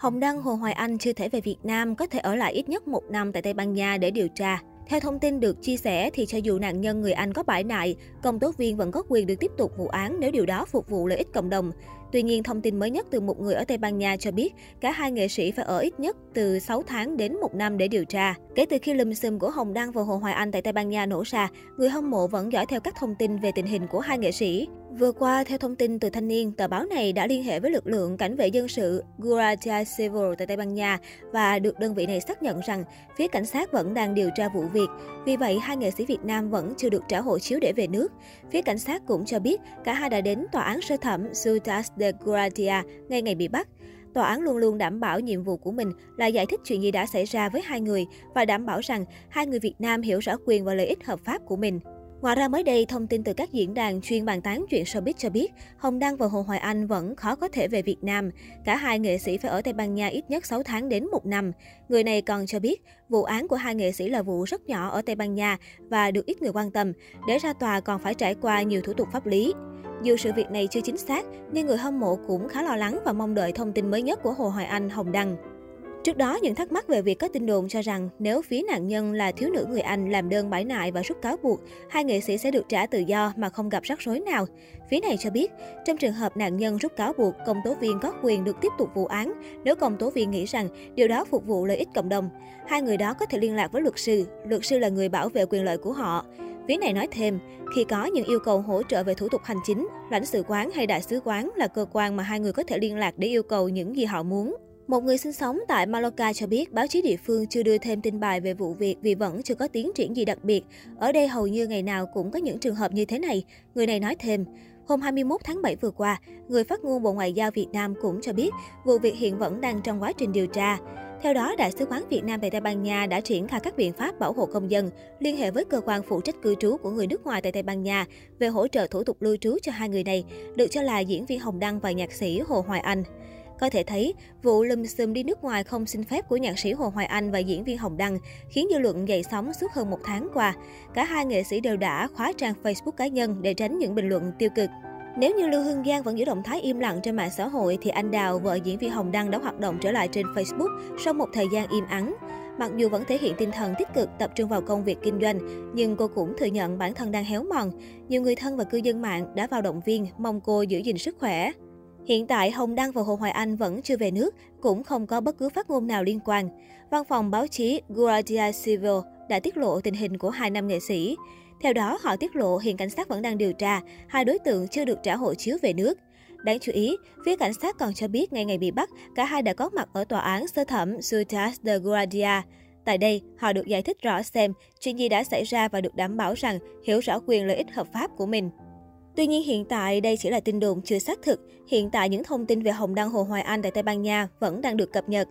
Hồng Đăng, Hồ Hoài Anh chưa thể về Việt Nam, có thể ở lại ít nhất một năm tại Tây Ban Nha để điều tra. Theo thông tin được chia sẻ thì cho dù nạn nhân người Anh có bãi nại, công tố viên vẫn có quyền được tiếp tục vụ án nếu điều đó phục vụ lợi ích cộng đồng. Tuy nhiên, thông tin mới nhất từ một người ở Tây Ban Nha cho biết cả hai nghệ sĩ phải ở ít nhất từ 6 tháng đến 1 năm để điều tra. Kể từ khi lùm xùm của Hồng Đăng và Hồ Hoài Anh tại Tây Ban Nha nổ ra, người hâm mộ vẫn dõi theo các thông tin về tình hình của hai nghệ sĩ. Vừa qua, theo thông tin từ Thanh niên, tờ báo này đã liên hệ với lực lượng cảnh vệ dân sự Guardia Civil tại Tây Ban Nha và được đơn vị này xác nhận rằng phía cảnh sát vẫn đang điều tra vụ việc. Vì vậy, hai nghệ sĩ Việt Nam vẫn chưa được trả hộ chiếu để về nước. Phía cảnh sát cũng cho biết cả hai đã đến tòa án sơ thẩm Ciutat de Guardia ngay ngày bị bắt. Tòa án luôn luôn đảm bảo nhiệm vụ của mình là giải thích chuyện gì đã xảy ra với hai người và đảm bảo rằng hai người Việt Nam hiểu rõ quyền và lợi ích hợp pháp của mình. Ngoài ra mới đây, thông tin từ các diễn đàn chuyên bàn tán chuyện showbiz cho biết, Hồng Đăng và Hồ Hoài Anh vẫn khó có thể về Việt Nam. Cả hai nghệ sĩ phải ở Tây Ban Nha ít nhất 6 tháng đến 1 năm. Người này còn cho biết, vụ án của hai nghệ sĩ là vụ rất nhỏ ở Tây Ban Nha và được ít người quan tâm. Để ra tòa còn phải trải qua nhiều thủ tục pháp lý. Dù sự việc này chưa chính xác, nhưng người hâm mộ cũng khá lo lắng và mong đợi thông tin mới nhất của Hồ Hoài Anh, Hồng Đăng. Trước đó, những thắc mắc về việc có tin đồn cho rằng nếu phía nạn nhân là thiếu nữ người Anh làm đơn bãi nại và rút cáo buộc, hai nghệ sĩ sẽ được trả tự do mà không gặp rắc rối nào. Phía này cho biết, trong trường hợp nạn nhân rút cáo buộc, công tố viên có quyền được tiếp tục vụ án nếu công tố viên nghĩ rằng điều đó phục vụ lợi ích cộng đồng. Hai người đó có thể liên lạc với luật sư, luật sư là người bảo vệ quyền lợi của họ. Phía này nói thêm, khi có những yêu cầu hỗ trợ về thủ tục hành chính, lãnh sự quán hay đại sứ quán là cơ quan mà hai người có thể liên lạc để yêu cầu những gì họ muốn. Một người sinh sống tại Mallorca cho biết báo chí địa phương chưa đưa thêm tin bài về vụ việc vì vẫn chưa có tiến triển gì đặc biệt. Ở đây hầu như ngày nào cũng có những trường hợp như thế này. Người này nói thêm, Hôm 21 tháng 7 vừa qua, người phát ngôn Bộ Ngoại giao Việt Nam cũng cho biết vụ việc hiện vẫn đang trong quá trình điều tra. Theo đó, Đại sứ quán Việt Nam tại Tây Ban Nha đã triển khai các biện pháp bảo hộ công dân, liên hệ với cơ quan phụ trách cư trú của người nước ngoài tại Tây Ban Nha về hỗ trợ thủ tục lưu trú cho hai người này, được cho là diễn viên Hồng Đăng và nhạc sĩ Hồ Hoài Anh. Có thể thấy, vụ lùm xùm đi nước ngoài không xin phép của nhạc sĩ Hồ Hoài Anh và diễn viên Hồng Đăng khiến dư luận dậy sóng suốt hơn một tháng qua. Cả hai nghệ sĩ đều đã khóa trang Facebook cá nhân để tránh những bình luận tiêu cực. Nếu như Lưu Hương Giang vẫn giữ động thái im lặng trên mạng xã hội thì anh Đào, vợ diễn viên Hồng Đăng đã hoạt động trở lại trên Facebook sau một thời gian im ắng. Mặc dù vẫn thể hiện tinh thần tích cực tập trung vào công việc kinh doanh, nhưng cô cũng thừa nhận bản thân đang héo mòn. Nhiều người thân và cư dân mạng đã vào động viên mong cô giữ gìn sức khỏe. Hiện tại, Hồng Đăng và Hồ Hoài Anh vẫn chưa về nước, cũng không có bất cứ phát ngôn nào liên quan. Văn phòng báo chí Guardia Civil đã tiết lộ tình hình của hai nam nghệ sĩ. Theo đó, họ tiết lộ hiện cảnh sát vẫn đang điều tra, hai đối tượng chưa được trả hộ chiếu về nước. Đáng chú ý, phía cảnh sát còn cho biết ngay ngày bị bắt, cả hai đã có mặt ở tòa án sơ thẩm Ciutat de Guardia. Tại đây, họ được giải thích rõ xem chuyện gì đã xảy ra và được đảm bảo rằng hiểu rõ quyền lợi ích hợp pháp của mình. Tuy nhiên hiện tại đây chỉ là tin đồn chưa xác thực. Hiện tại những thông tin về Hồng Đăng Hồ Hoài Anh tại Tây Ban Nha vẫn đang được cập nhật.